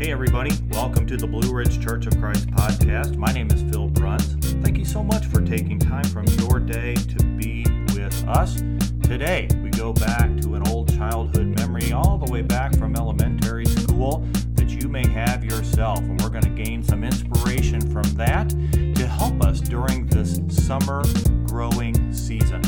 Hey, everybody. Welcome to the Blue Ridge Church of Christ podcast. My name is Phil Bruns. Thank you so much for taking time from your day to be with us. Today, we go back to an old childhood memory all the way back from elementary school that you may have yourself. And we're going to gain some inspiration from that to help us during this summer growing season.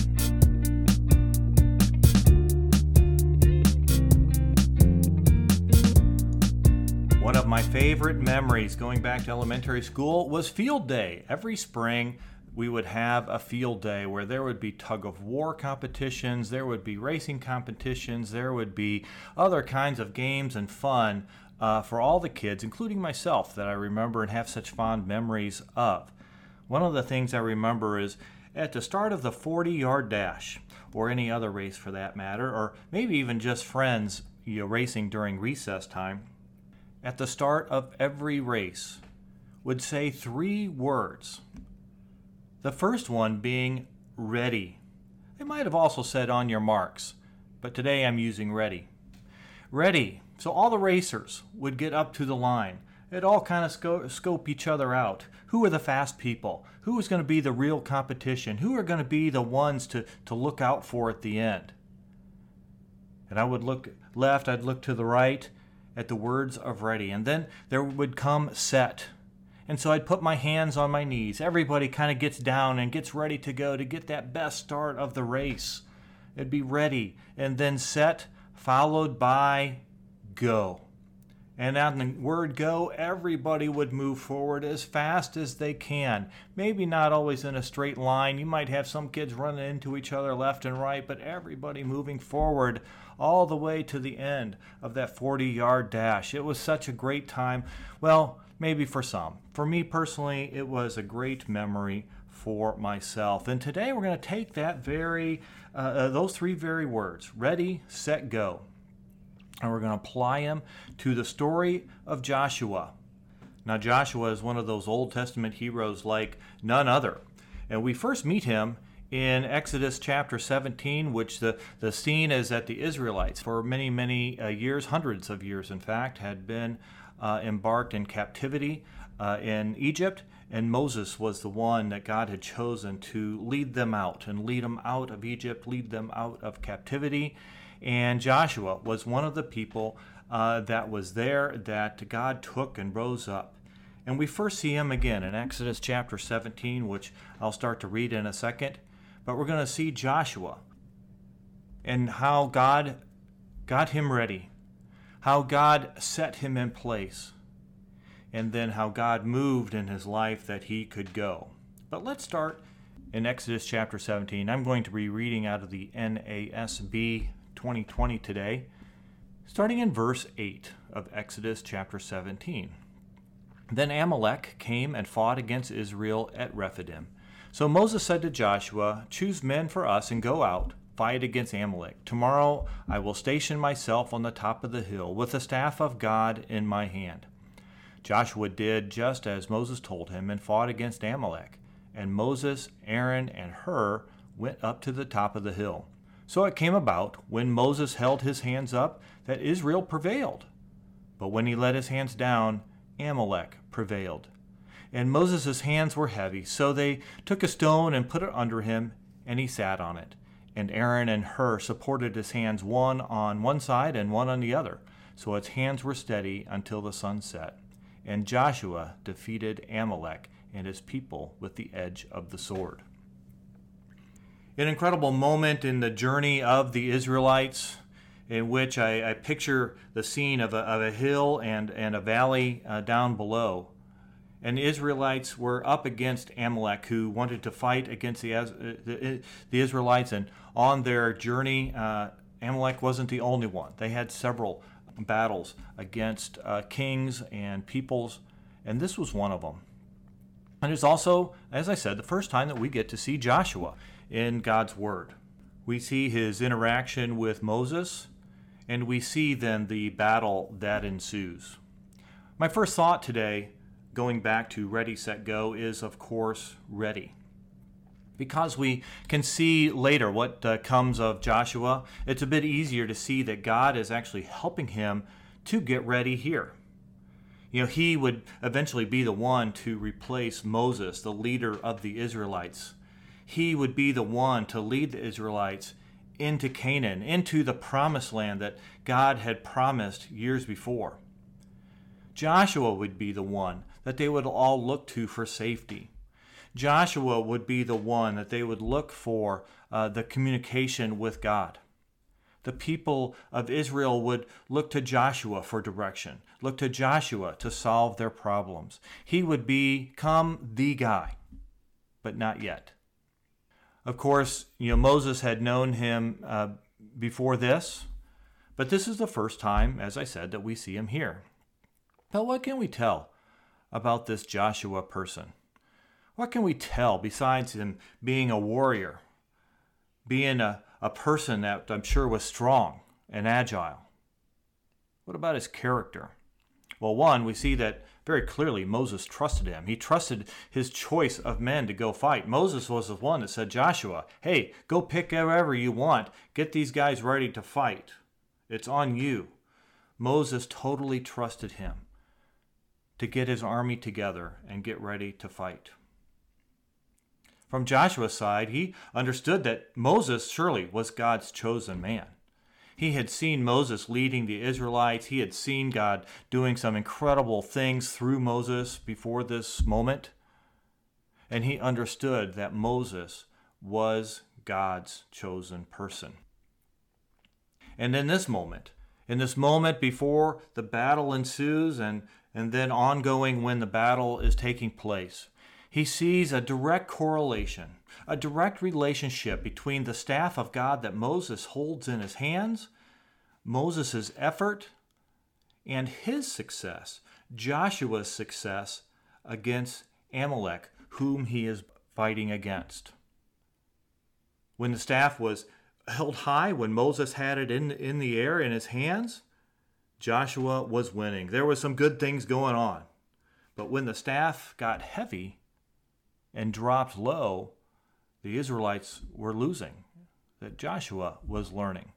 One of my favorite memories going back to elementary school was field day. Every spring, we would have a field day where there would be tug of war competitions, there would be racing competitions, there would be other kinds of games and fun uh, for all the kids, including myself, that I remember and have such fond memories of. One of the things I remember is at the start of the 40 yard dash, or any other race for that matter, or maybe even just friends you know, racing during recess time at the start of every race would say three words. The first one being ready. They might have also said on your marks, but today I'm using ready. Ready. So all the racers would get up to the line. They'd all kind of sco- scope each other out. Who are the fast people? Who is going to be the real competition? Who are going to be the ones to, to look out for at the end? And I would look left, I'd look to the right, at the words of ready. And then there would come set. And so I'd put my hands on my knees. Everybody kind of gets down and gets ready to go to get that best start of the race. It'd be ready. And then set, followed by go. And on the word go, everybody would move forward as fast as they can. Maybe not always in a straight line. You might have some kids running into each other left and right, but everybody moving forward all the way to the end of that 40 yard dash. It was such a great time. Well, maybe for some. For me personally, it was a great memory for myself. And today we're going to take that very, uh, uh, those three very words ready, set, go and we're going to apply them to the story of Joshua. Now, Joshua is one of those Old Testament heroes like none other. And we first meet him in Exodus chapter 17, which the, the scene is that the Israelites, for many, many uh, years, hundreds of years in fact, had been uh, embarked in captivity uh, in Egypt. And Moses was the one that God had chosen to lead them out and lead them out of Egypt, lead them out of captivity. And Joshua was one of the people uh, that was there that God took and rose up. And we first see him again in Exodus chapter 17, which I'll start to read in a second. But we're going to see Joshua and how God got him ready, how God set him in place, and then how God moved in his life that he could go. But let's start in Exodus chapter 17. I'm going to be reading out of the NASB 2020 today, starting in verse 8 of Exodus chapter 17. Then Amalek came and fought against Israel at Rephidim. So Moses said to Joshua, Choose men for us and go out, fight against Amalek. Tomorrow I will station myself on the top of the hill with the staff of God in my hand. Joshua did just as Moses told him and fought against Amalek. And Moses, Aaron, and Hur went up to the top of the hill. So it came about, when Moses held his hands up, that Israel prevailed. But when he let his hands down, Amalek prevailed. And Moses' hands were heavy, so they took a stone and put it under him, and he sat on it. And Aaron and Hur supported his hands one on one side and one on the other, so its hands were steady until the sun set. And Joshua defeated Amalek and his people with the edge of the sword an incredible moment in the journey of the Israelites in which I, I picture the scene of a, of a, hill and, and a valley uh, down below. And Israelites were up against Amalek, who wanted to fight against the, uh, the, the Israelites. And on their journey, uh, Amalek wasn't the only one. They had several battles against uh, kings and peoples, and this was one of them. And it's also, as I said, the first time that we get to see Joshua in God's Word. We see his interaction with Moses, and we see then the battle that ensues. My first thought today, going back to Ready, Set, Go, is of course ready. Because we can see later what uh, comes of Joshua, it's a bit easier to see that God is actually helping him to get ready here. You know, he would eventually be the one to replace Moses, the leader of the Israelites. He would be the one to lead the Israelites into Canaan, into the promised land that God had promised years before. Joshua would be the one that they would all look to for safety. Joshua would be the one that they would look for uh, the communication with God. The people of Israel would look to Joshua for direction, look to Joshua to solve their problems. He would become the guy, but not yet. Of course, you know Moses had known him uh, before this, but this is the first time, as I said, that we see him here. But what can we tell about this Joshua person? What can we tell besides him being a warrior, being a, a person that I'm sure was strong and agile? What about his character? Well, one, we see that very clearly Moses trusted him. He trusted his choice of men to go fight. Moses was the one that said, Joshua, hey, go pick whoever you want. Get these guys ready to fight. It's on you. Moses totally trusted him to get his army together and get ready to fight. From Joshua's side, he understood that Moses surely was God's chosen man. He had seen Moses leading the Israelites. He had seen God doing some incredible things through Moses before this moment. And he understood that Moses was God's chosen person. And in this moment, in this moment before the battle ensues and, and then ongoing when the battle is taking place, he sees a direct correlation, a direct relationship between the staff of God that Moses holds in his hands, Moses' effort, and his success, Joshua's success against Amalek, whom he is fighting against. When the staff was held high, when Moses had it in, in the air in his hands, Joshua was winning. There was some good things going on. But when the staff got heavy, and dropped low, the Israelites were losing, that Joshua was learning.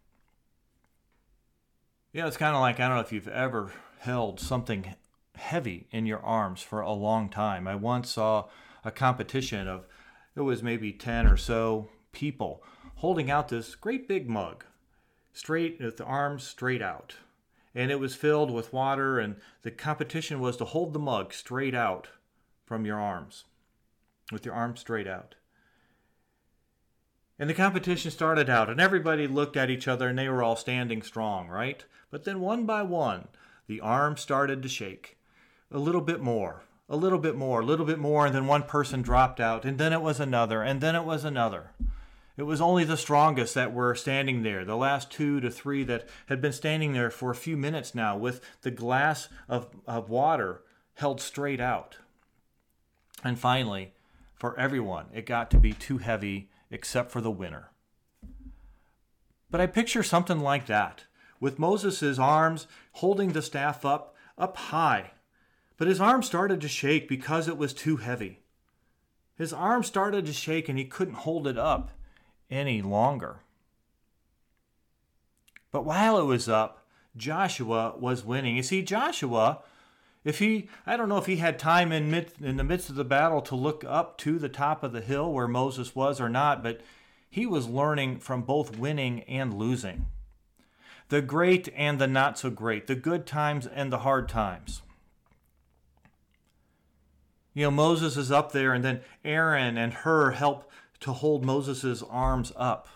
Yeah, it's kind of like I don't know if you've ever held something heavy in your arms for a long time. I once saw a competition of, it was maybe 10 or so people holding out this great big mug, straight with the arms straight out. And it was filled with water, and the competition was to hold the mug straight out from your arms with your arms straight out. And the competition started out, and everybody looked at each other, and they were all standing strong, right? But then one by one, the arms started to shake. A little bit more, a little bit more, a little bit more, and then one person dropped out, and then it was another, and then it was another. It was only the strongest that were standing there, the last two to three that had been standing there for a few minutes now with the glass of, of water held straight out. And finally, for everyone. It got to be too heavy except for the winner. But I picture something like that, with Moses' arms holding the staff up, up high. But his arm started to shake because it was too heavy. His arm started to shake and he couldn't hold it up any longer. But while it was up, Joshua was winning. You see, Joshua if he, I don't know if he had time in, mid, in the midst of the battle to look up to the top of the hill where Moses was or not, but he was learning from both winning and losing. The great and the not so great, the good times and the hard times. You know, Moses is up there, and then Aaron and Hur help to hold Moses' arms up.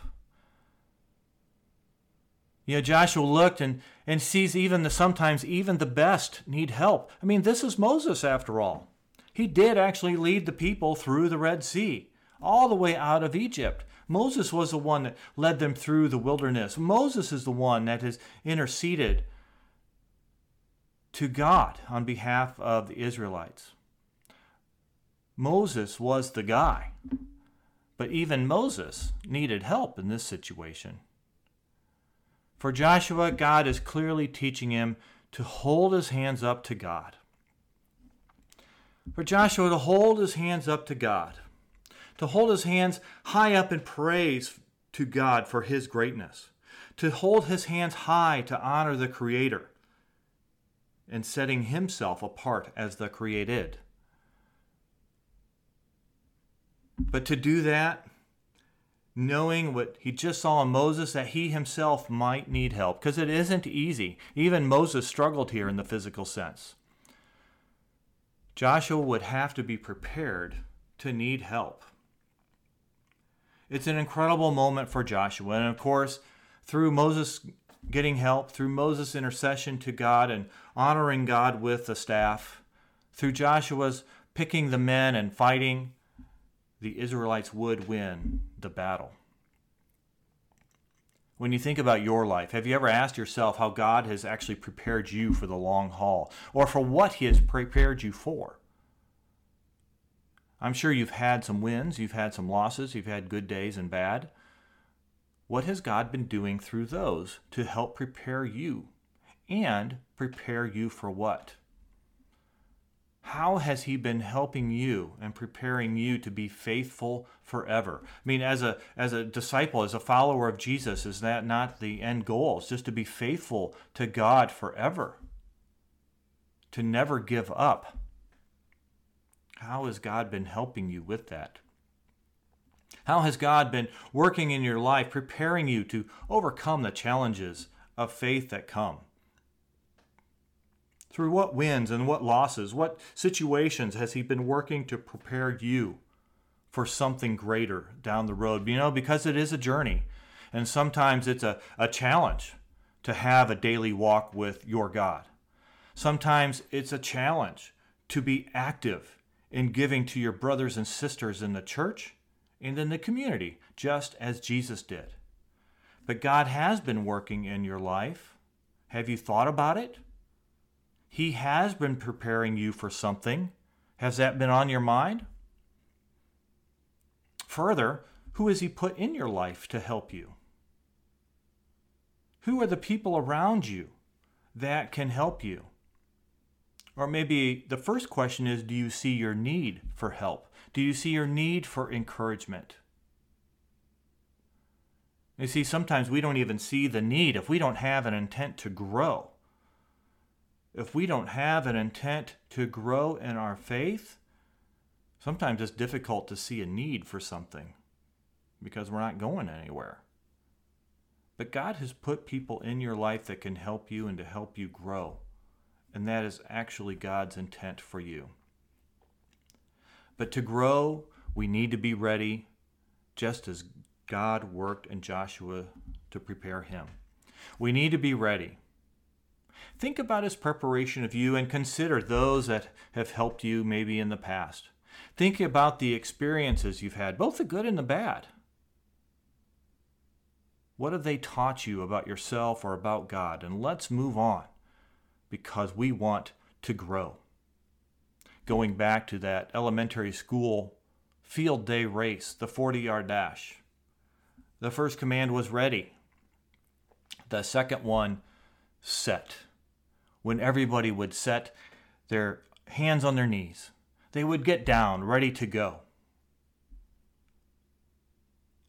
You know, Joshua looked and, and sees even the sometimes even the best need help. I mean, this is Moses after all. He did actually lead the people through the Red Sea, all the way out of Egypt. Moses was the one that led them through the wilderness. Moses is the one that has interceded to God on behalf of the Israelites. Moses was the guy. But even Moses needed help in this situation. For Joshua, God is clearly teaching him to hold his hands up to God. For Joshua to hold his hands up to God, to hold his hands high up in praise to God for his greatness, to hold his hands high to honor the Creator, and setting himself apart as the created. But to do that, knowing what he just saw in Moses, that he himself might need help, because it isn't easy. Even Moses struggled here in the physical sense. Joshua would have to be prepared to need help. It's an incredible moment for Joshua. And of course, through Moses getting help, through Moses' intercession to God and honoring God with the staff, through Joshua's picking the men and fighting, the Israelites would win the battle. When you think about your life, have you ever asked yourself how God has actually prepared you for the long haul or for what He has prepared you for? I'm sure you've had some wins, you've had some losses, you've had good days and bad. What has God been doing through those to help prepare you? And prepare you for what? How has he been helping you and preparing you to be faithful forever? I mean, as a as a disciple, as a follower of Jesus, is that not the end goal? It's just to be faithful to God forever. To never give up. How has God been helping you with that? How has God been working in your life, preparing you to overcome the challenges of faith that come? Through what wins and what losses, what situations has He been working to prepare you for something greater down the road? You know, because it is a journey, and sometimes it's a, a challenge to have a daily walk with your God. Sometimes it's a challenge to be active in giving to your brothers and sisters in the church and in the community, just as Jesus did. But God has been working in your life. Have you thought about it? He has been preparing you for something. Has that been on your mind? Further, who has He put in your life to help you? Who are the people around you that can help you? Or maybe the first question is Do you see your need for help? Do you see your need for encouragement? You see, sometimes we don't even see the need if we don't have an intent to grow. If we don't have an intent to grow in our faith, sometimes it's difficult to see a need for something because we're not going anywhere. But God has put people in your life that can help you and to help you grow and that is actually God's intent for you. But to grow, we need to be ready, just as God worked in Joshua to prepare him. We need to be ready. Think about his preparation of you and consider those that have helped you maybe in the past. Think about the experiences you've had, both the good and the bad. What have they taught you about yourself or about God? And let's move on because we want to grow. Going back to that elementary school field day race, the 40 yard dash, the first command was ready. The second one, set. When everybody would set their hands on their knees, they would get down, ready to go.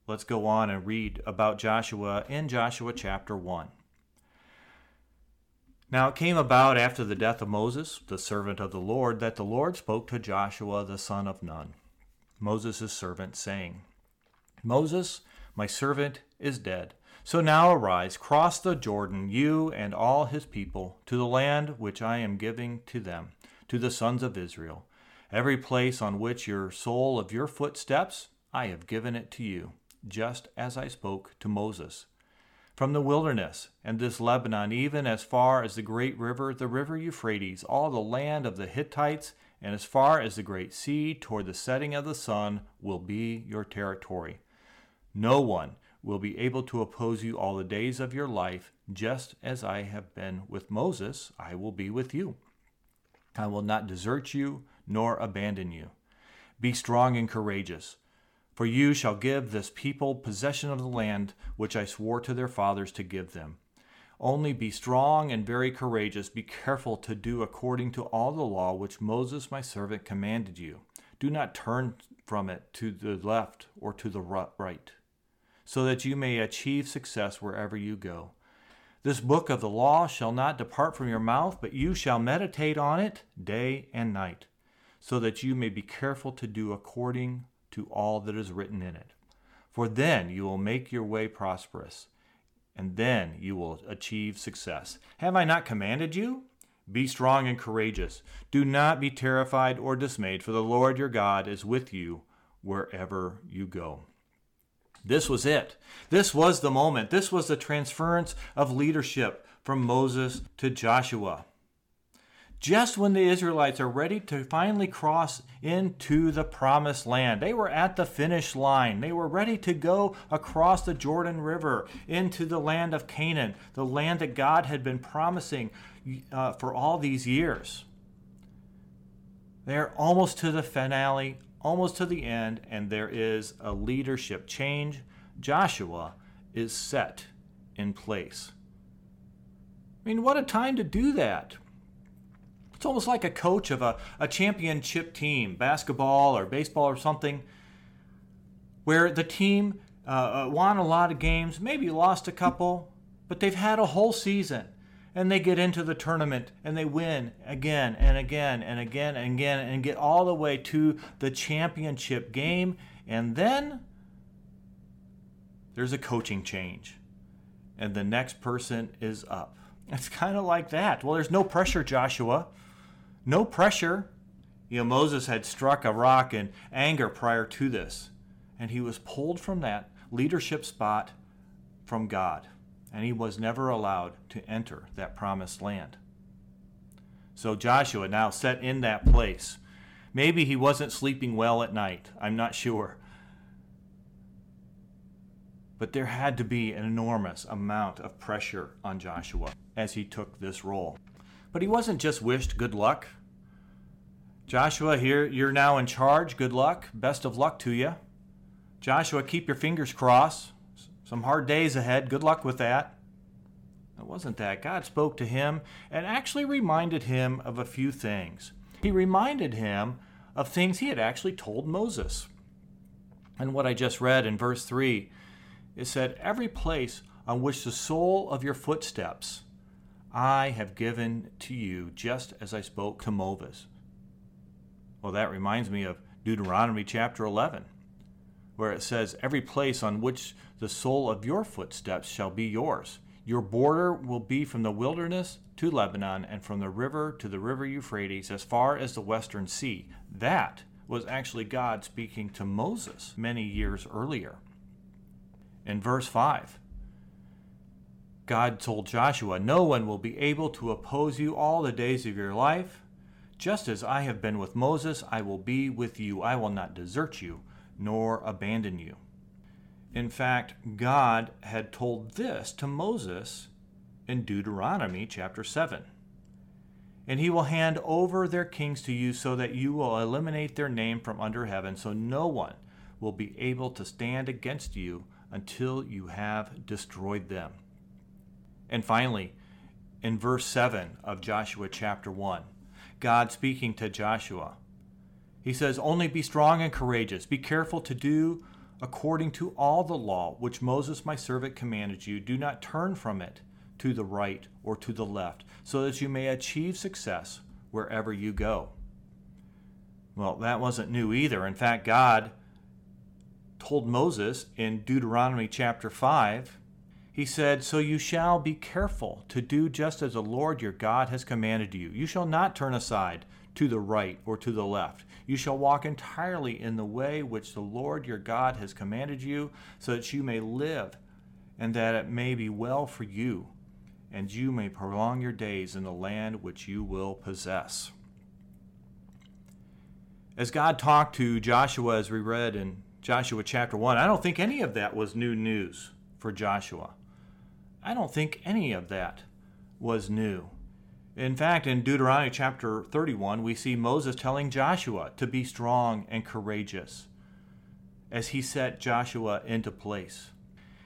Let's go on and read about Joshua in Joshua chapter 1. Now it came about after the death of Moses, the servant of the Lord, that the Lord spoke to Joshua the son of Nun, Moses' servant, saying, Moses, my servant, is dead. So now arise, cross the Jordan, you and all his people, to the land which I am giving to them, to the sons of Israel. Every place on which your sole of your foot steps, I have given it to you, just as I spoke to Moses from the wilderness and this Lebanon, even as far as the great river, the river Euphrates, all the land of the Hittites, and as far as the great sea toward the setting of the sun will be your territory. No one will be able to oppose you all the days of your life, just as I have been with Moses, I will be with you. I will not desert you nor abandon you. Be strong and courageous. For you shall give this people possession of the land which I swore to their fathers to give them. Only be strong and very courageous. Be careful to do according to all the law which Moses my servant commanded you. Do not turn from it to the left or to the right, so that you may achieve success wherever you go. This book of the law shall not depart from your mouth, but you shall meditate on it day and night, so that you may be careful to do according to all that is written in it. For then you will make your way prosperous, and then you will achieve success. Have I not commanded you? Be strong and courageous. Do not be terrified or dismayed, for the Lord your God is with you wherever you go. This was it. This was the moment. This was the transference of leadership from Moses to Joshua. Just when the Israelites are ready to finally cross into the promised land, they were at the finish line. They were ready to go across the Jordan River into the land of Canaan, the land that God had been promising uh, for all these years. They're almost to the finale, almost to the end, and there is a leadership change. Joshua is set in place. I mean, what a time to do that. It's almost like a coach of a, a championship team, basketball or baseball or something, where the team uh, uh won a lot of games, maybe lost a couple, but they've had a whole season and they get into the tournament and they win again and again and again and again and get all the way to the championship game. And then there's a coaching change, and the next person is up. It's kind of like that. Well, there's no pressure, Joshua. No pressure. You know, Moses had struck a rock in anger prior to this, and he was pulled from that leadership spot from God and he was never allowed to enter that promised land. So Joshua now set in that place. Maybe he wasn't sleeping well at night. I'm not sure. But there had to be an enormous amount of pressure on Joshua as he took this role. But he wasn't just wished good luck. Joshua, here you're now in charge. Good luck. Best of luck to you. Joshua, keep your fingers crossed. Some hard days ahead. Good luck with that. It wasn't that. God spoke to him and actually reminded him of a few things. He reminded him of things he had actually told Moses. And what I just read in verse 3 it said, Every place on which the sole of your footsteps I have given to you, just as I spoke to Moses. Well, that reminds me of Deuteronomy chapter 11 where it says, Every place on which the sole of your footsteps shall be yours. Your border will be from the wilderness to Lebanon and from the river to the river Euphrates as far as the western sea. That was actually God speaking to Moses many years earlier. In verse 5, God told Joshua, No one will be able to oppose you all the days of your life. Just as I have been with Moses, I will be with you. I will not desert you nor abandon you. In fact, God had told this to Moses in Deuteronomy chapter 7. And he will hand over their kings to you so that you will eliminate their name from under heaven, so no one will be able to stand against you until you have destroyed them. And finally, in verse 7 of Joshua chapter 1, God speaking to Joshua he says, Only be strong and courageous. Be careful to do according to all the law which Moses my servant commanded you. Do not turn from it to the right or to the left, so that you may achieve success wherever you go. Well, that wasn't new either. In fact, God told Moses in Deuteronomy chapter 5, he said, So you shall be careful to do just as the Lord your God has commanded you. You shall not turn aside to the right or to the left. You shall walk entirely in the way which the Lord your God has commanded you, so that you may live, and that it may be well for you, and you may prolong your days in the land which you will possess. As God talked to Joshua, as we read in Joshua chapter 1, I don't think any of that was new news for Joshua. I don't think any of that was new. In fact, in Deuteronomy chapter 31, we see Moses telling Joshua to be strong and courageous as he set Joshua into place.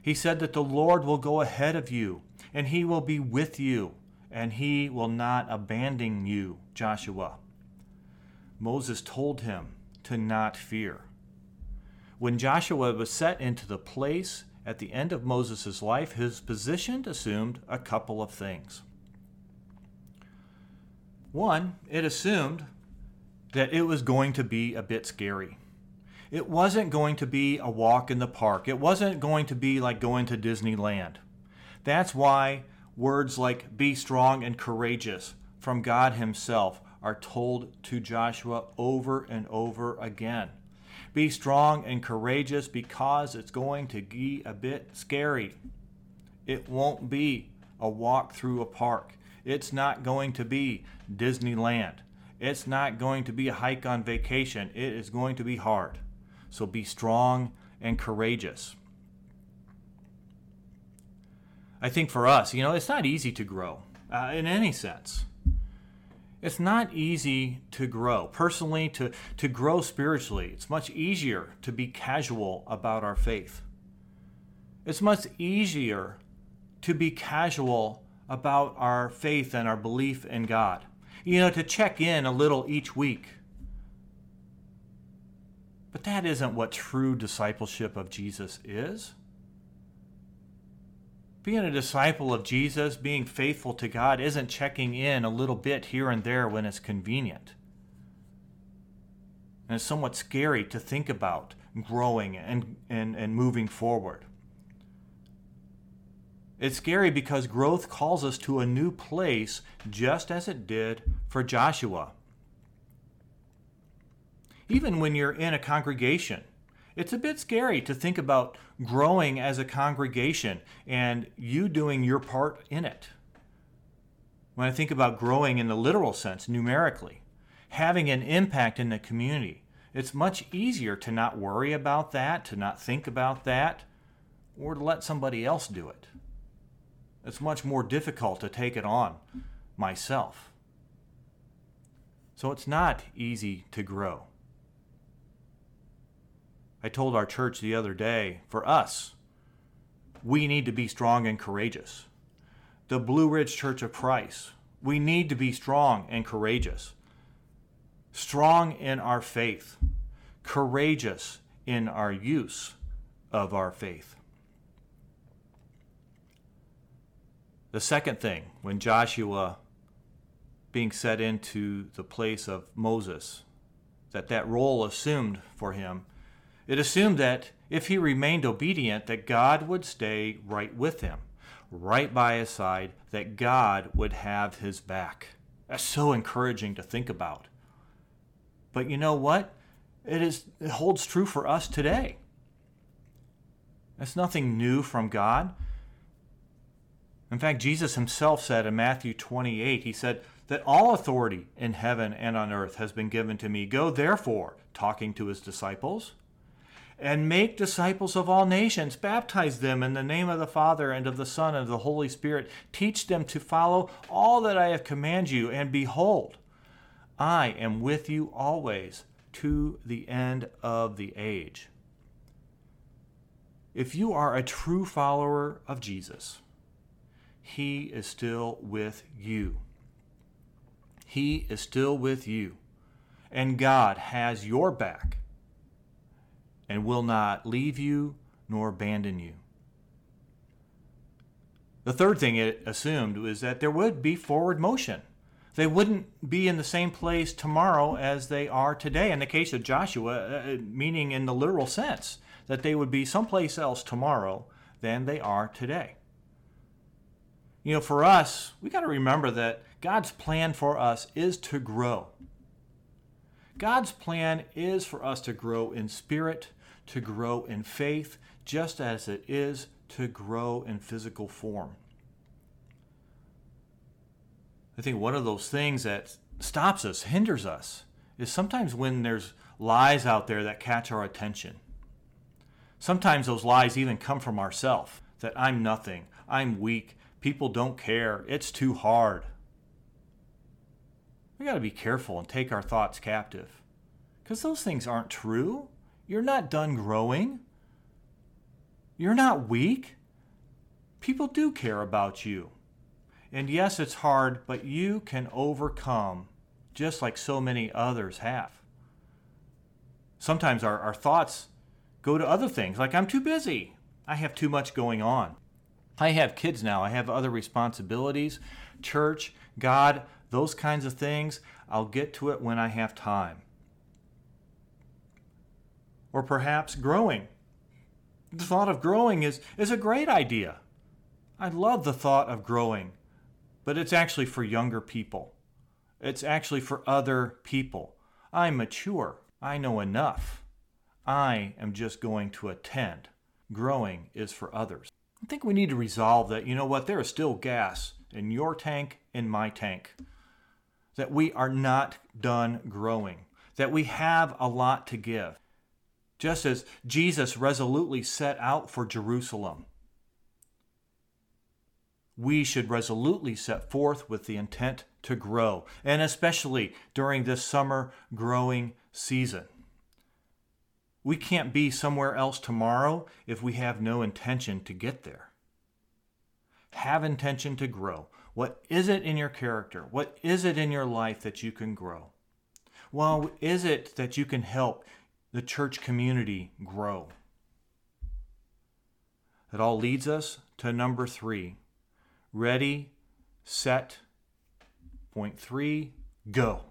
He said that the Lord will go ahead of you, and he will be with you, and he will not abandon you, Joshua. Moses told him to not fear. When Joshua was set into the place at the end of Moses' life, his position assumed a couple of things. One, it assumed that it was going to be a bit scary. It wasn't going to be a walk in the park. It wasn't going to be like going to Disneyland. That's why words like be strong and courageous from God Himself are told to Joshua over and over again. Be strong and courageous because it's going to be a bit scary. It won't be a walk through a park. It's not going to be Disneyland. It's not going to be a hike on vacation. It is going to be hard. So be strong and courageous. I think for us, you know, it's not easy to grow uh, in any sense. It's not easy to grow. Personally, to, to grow spiritually, it's much easier to be casual about our faith. It's much easier to be casual about our faith and our belief in God. You know, to check in a little each week. But that isn't what true discipleship of Jesus is. Being a disciple of Jesus, being faithful to God, isn't checking in a little bit here and there when it's convenient. And it's somewhat scary to think about growing and, and, and moving forward. It's scary because growth calls us to a new place, just as it did for Joshua. Even when you're in a congregation, it's a bit scary to think about growing as a congregation and you doing your part in it. When I think about growing in the literal sense, numerically, having an impact in the community, it's much easier to not worry about that, to not think about that, or to let somebody else do it. It's much more difficult to take it on myself. So it's not easy to grow. I told our church the other day for us, we need to be strong and courageous. The Blue Ridge Church of Christ, we need to be strong and courageous. Strong in our faith, courageous in our use of our faith. The second thing, when Joshua being set into the place of Moses, that that role assumed for him it assumed that if he remained obedient, that God would stay right with him, right by his side, that God would have his back. That's so encouraging to think about. But you know what? It, is, it holds true for us today. That's nothing new from God. In fact, Jesus himself said in Matthew 28, he said, that all authority in heaven and on earth has been given to me. Go therefore, talking to his disciples, and make disciples of all nations. Baptize them in the name of the Father and of the Son and of the Holy Spirit. Teach them to follow all that I have commanded you. And behold, I am with you always to the end of the age. If you are a true follower of Jesus, He is still with you. He is still with you. And God has your back and will not leave you nor abandon you. The third thing it assumed was that there would be forward motion. They wouldn't be in the same place tomorrow as they are today. In the case of Joshua, uh, uh, meaning in the literal sense, that they would be someplace else tomorrow than they are today. You know, for us, we got to remember that God's plan for us is to grow. God's plan is for us to grow in spirit, to grow in faith, just as it is to grow in physical form. I think one of those things that stops us, hinders us, is sometimes when there's lies out there that catch our attention. Sometimes those lies even come from ourselves that I'm nothing, I'm weak, people don't care, it's too hard. We got to be careful and take our thoughts captive because those things aren't true. You're not done growing. You're not weak. People do care about you. And yes, it's hard, but you can overcome just like so many others have. Sometimes our, our thoughts go to other things, like I'm too busy. I have too much going on. I have kids now. I have other responsibilities, church, God, those kinds of things. I'll get to it when I have time. Or perhaps growing. The thought of growing is, is a great idea. I love the thought of growing, but it's actually for younger people. It's actually for other people. I'm mature. I know enough. I am just going to attend. Growing is for others. I think we need to resolve that, you know what, there is still gas in your tank, in my tank. That we are not done growing. That we have a lot to give. Just as Jesus resolutely set out for Jerusalem, we should resolutely set forth with the intent to grow, and especially during this summer growing season. We can't be somewhere else tomorrow if we have no intention to get there. Have intention to grow. What is it in your character? What is it in your life that you can grow? Well, is it that you can help the church community grow? That all leads us to number three ready, set, point three, go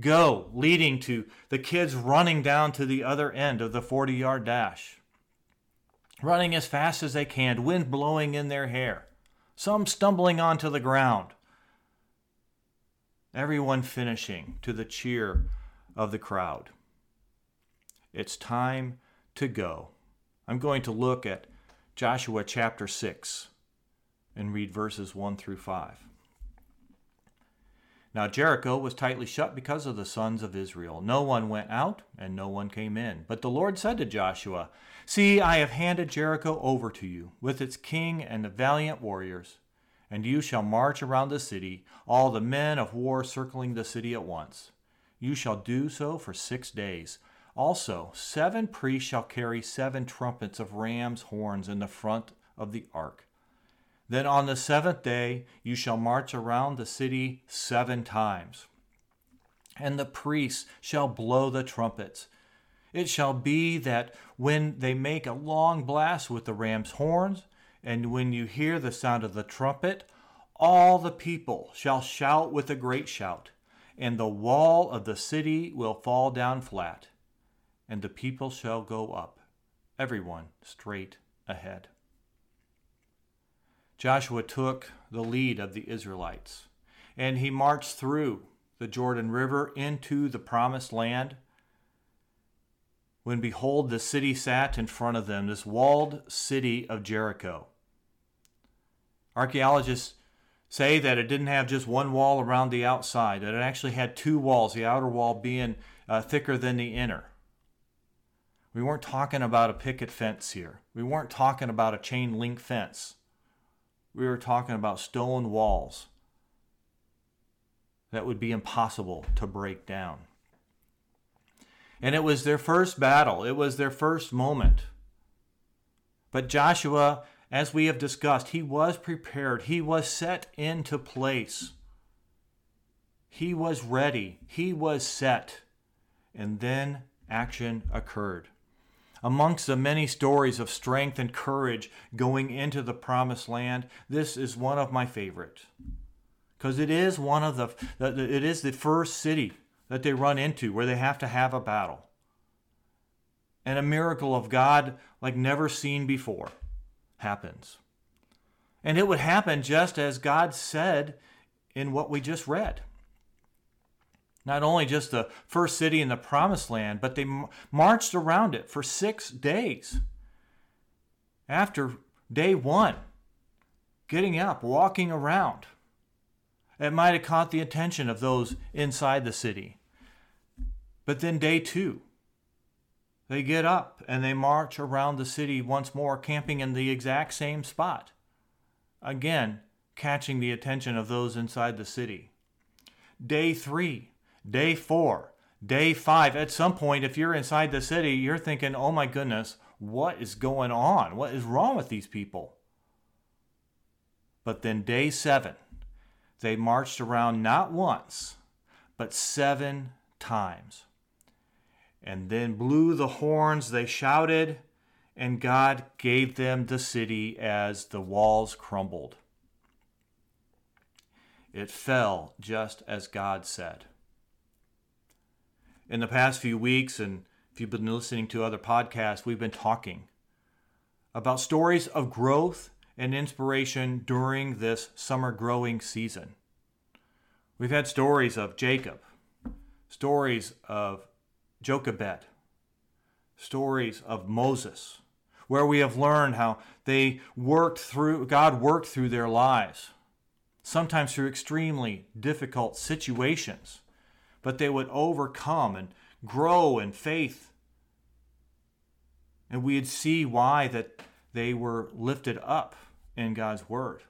go, leading to the kids running down to the other end of the 40 yard dash. Running as fast as they can, wind blowing in their hair, some stumbling onto the ground. Everyone finishing to the cheer of the crowd. It's time to go. I'm going to look at Joshua chapter 6 and read verses 1 through 5. Now Jericho was tightly shut because of the sons of Israel. No one went out, and no one came in. But the Lord said to Joshua, See, I have handed Jericho over to you, with its king and the valiant warriors. And you shall march around the city, all the men of war circling the city at once. You shall do so for six days. Also, seven priests shall carry seven trumpets of ram's horns in the front of the ark. Then on the seventh day you shall march around the city seven times. And the priests shall blow the trumpets. It shall be that when they make a long blast with the ram's horns, and when you hear the sound of the trumpet, all the people shall shout with a great shout, and the wall of the city will fall down flat, and the people shall go up, everyone straight ahead. Joshua took the lead of the Israelites, and he marched through the Jordan River into the promised land. When behold, the city sat in front of them, this walled city of Jericho. Archaeologists say that it didn't have just one wall around the outside, that it actually had two walls, the outer wall being uh, thicker than the inner. We weren't talking about a picket fence here. We weren't talking about a chain link fence we were talking about stone walls that would be impossible to break down. And it was their first battle, it was their first moment. But Joshua, as we have discussed, he was prepared, he was set into place. He was ready, he was set. And then action occurred. Amongst the many stories of strength and courage going into the promised land, this is one of my favorites. Because it is one of the, it is the first city that they run into where they have to have a battle. And a miracle of God like never seen before happens. And it would happen just as God said in what we just read not only just the first city in the promised land, but they marched around it for six days. After day one, getting up, walking around, it might have caught the attention of those inside the city. But then day two, they get up and they march around the city once more, camping in the exact same spot. Again, catching the attention of those inside the city. Day three, Day four, day five. At some point, if you're inside the city, you're thinking, oh my goodness, what is going on? What is wrong with these people? But then day seven, they marched around not once, but seven times. And then blew the horns, they shouted, and God gave them the city as the walls crumbled. It fell just as God said. In the past few weeks, and if you've been listening to other podcasts, we've been talking about stories of growth and inspiration during this summer growing season. We've had stories of Jacob, stories of Jochebed, stories of Moses, where we have learned how they worked through, God worked through their lives, sometimes through extremely difficult situations, but they would overcome and grow in faith. And we'd see why that they were lifted up in God's Word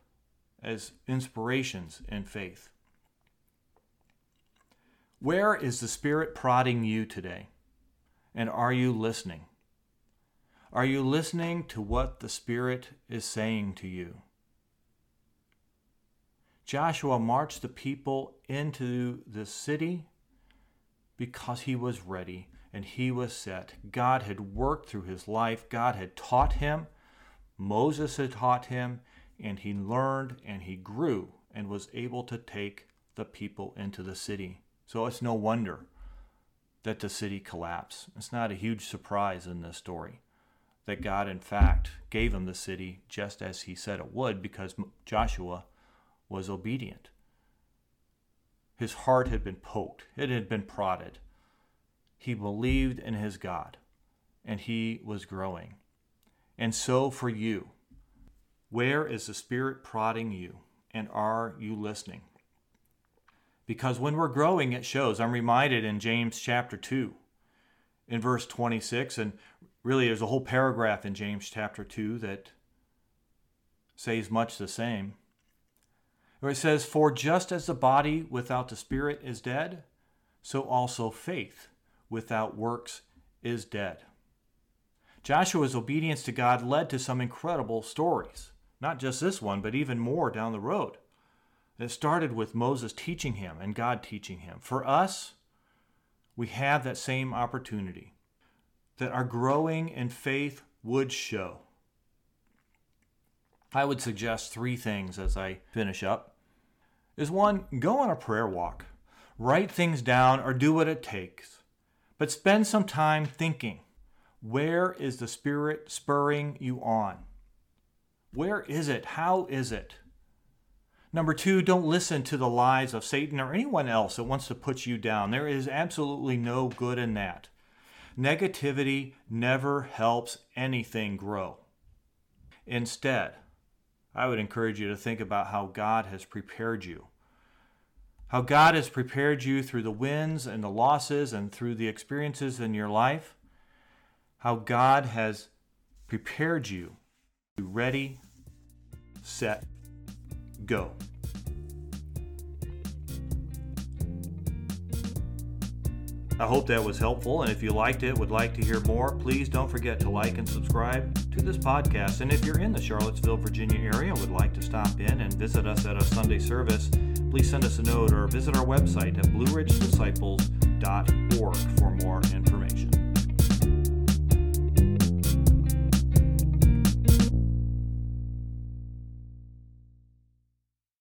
as inspirations in faith. Where is the Spirit prodding you today? And are you listening? Are you listening to what the Spirit is saying to you? Joshua marched the people into the city because he was ready and he was set. God had worked through his life, God had taught him, Moses had taught him, and he learned and he grew and was able to take the people into the city. So it's no wonder that the city collapsed. It's not a huge surprise in this story that God, in fact, gave him the city just as he said it would because Joshua was obedient. His heart had been poked, it had been prodded. He believed in his God, and he was growing. And so for you, where is the Spirit prodding you, and are you listening? Because when we're growing, it shows. I'm reminded in James chapter 2, in verse 26, and really there's a whole paragraph in James chapter 2 that says much the same where it says, For just as the body without the spirit is dead, so also faith without works is dead. Joshua's obedience to God led to some incredible stories. Not just this one, but even more down the road. It started with Moses teaching him and God teaching him. For us, we have that same opportunity that our growing in faith would show. I would suggest three things as I finish up is one, go on a prayer walk. Write things down or do what it takes. But spend some time thinking where is the Spirit spurring you on? Where is it? How is it? Number two, don't listen to the lies of Satan or anyone else that wants to put you down. There is absolutely no good in that. Negativity never helps anything grow. Instead, I would encourage you to think about how God has prepared you. How God has prepared you through the wins and the losses and through the experiences in your life. How God has prepared you to ready, set, go. I hope that was helpful, and if you liked it, would like to hear more, please don't forget to like and subscribe to this podcast. And if you're in the Charlottesville, Virginia area and would like to stop in and visit us at a Sunday service, please send us a note or visit our website at blueridgedisciples.org for more information.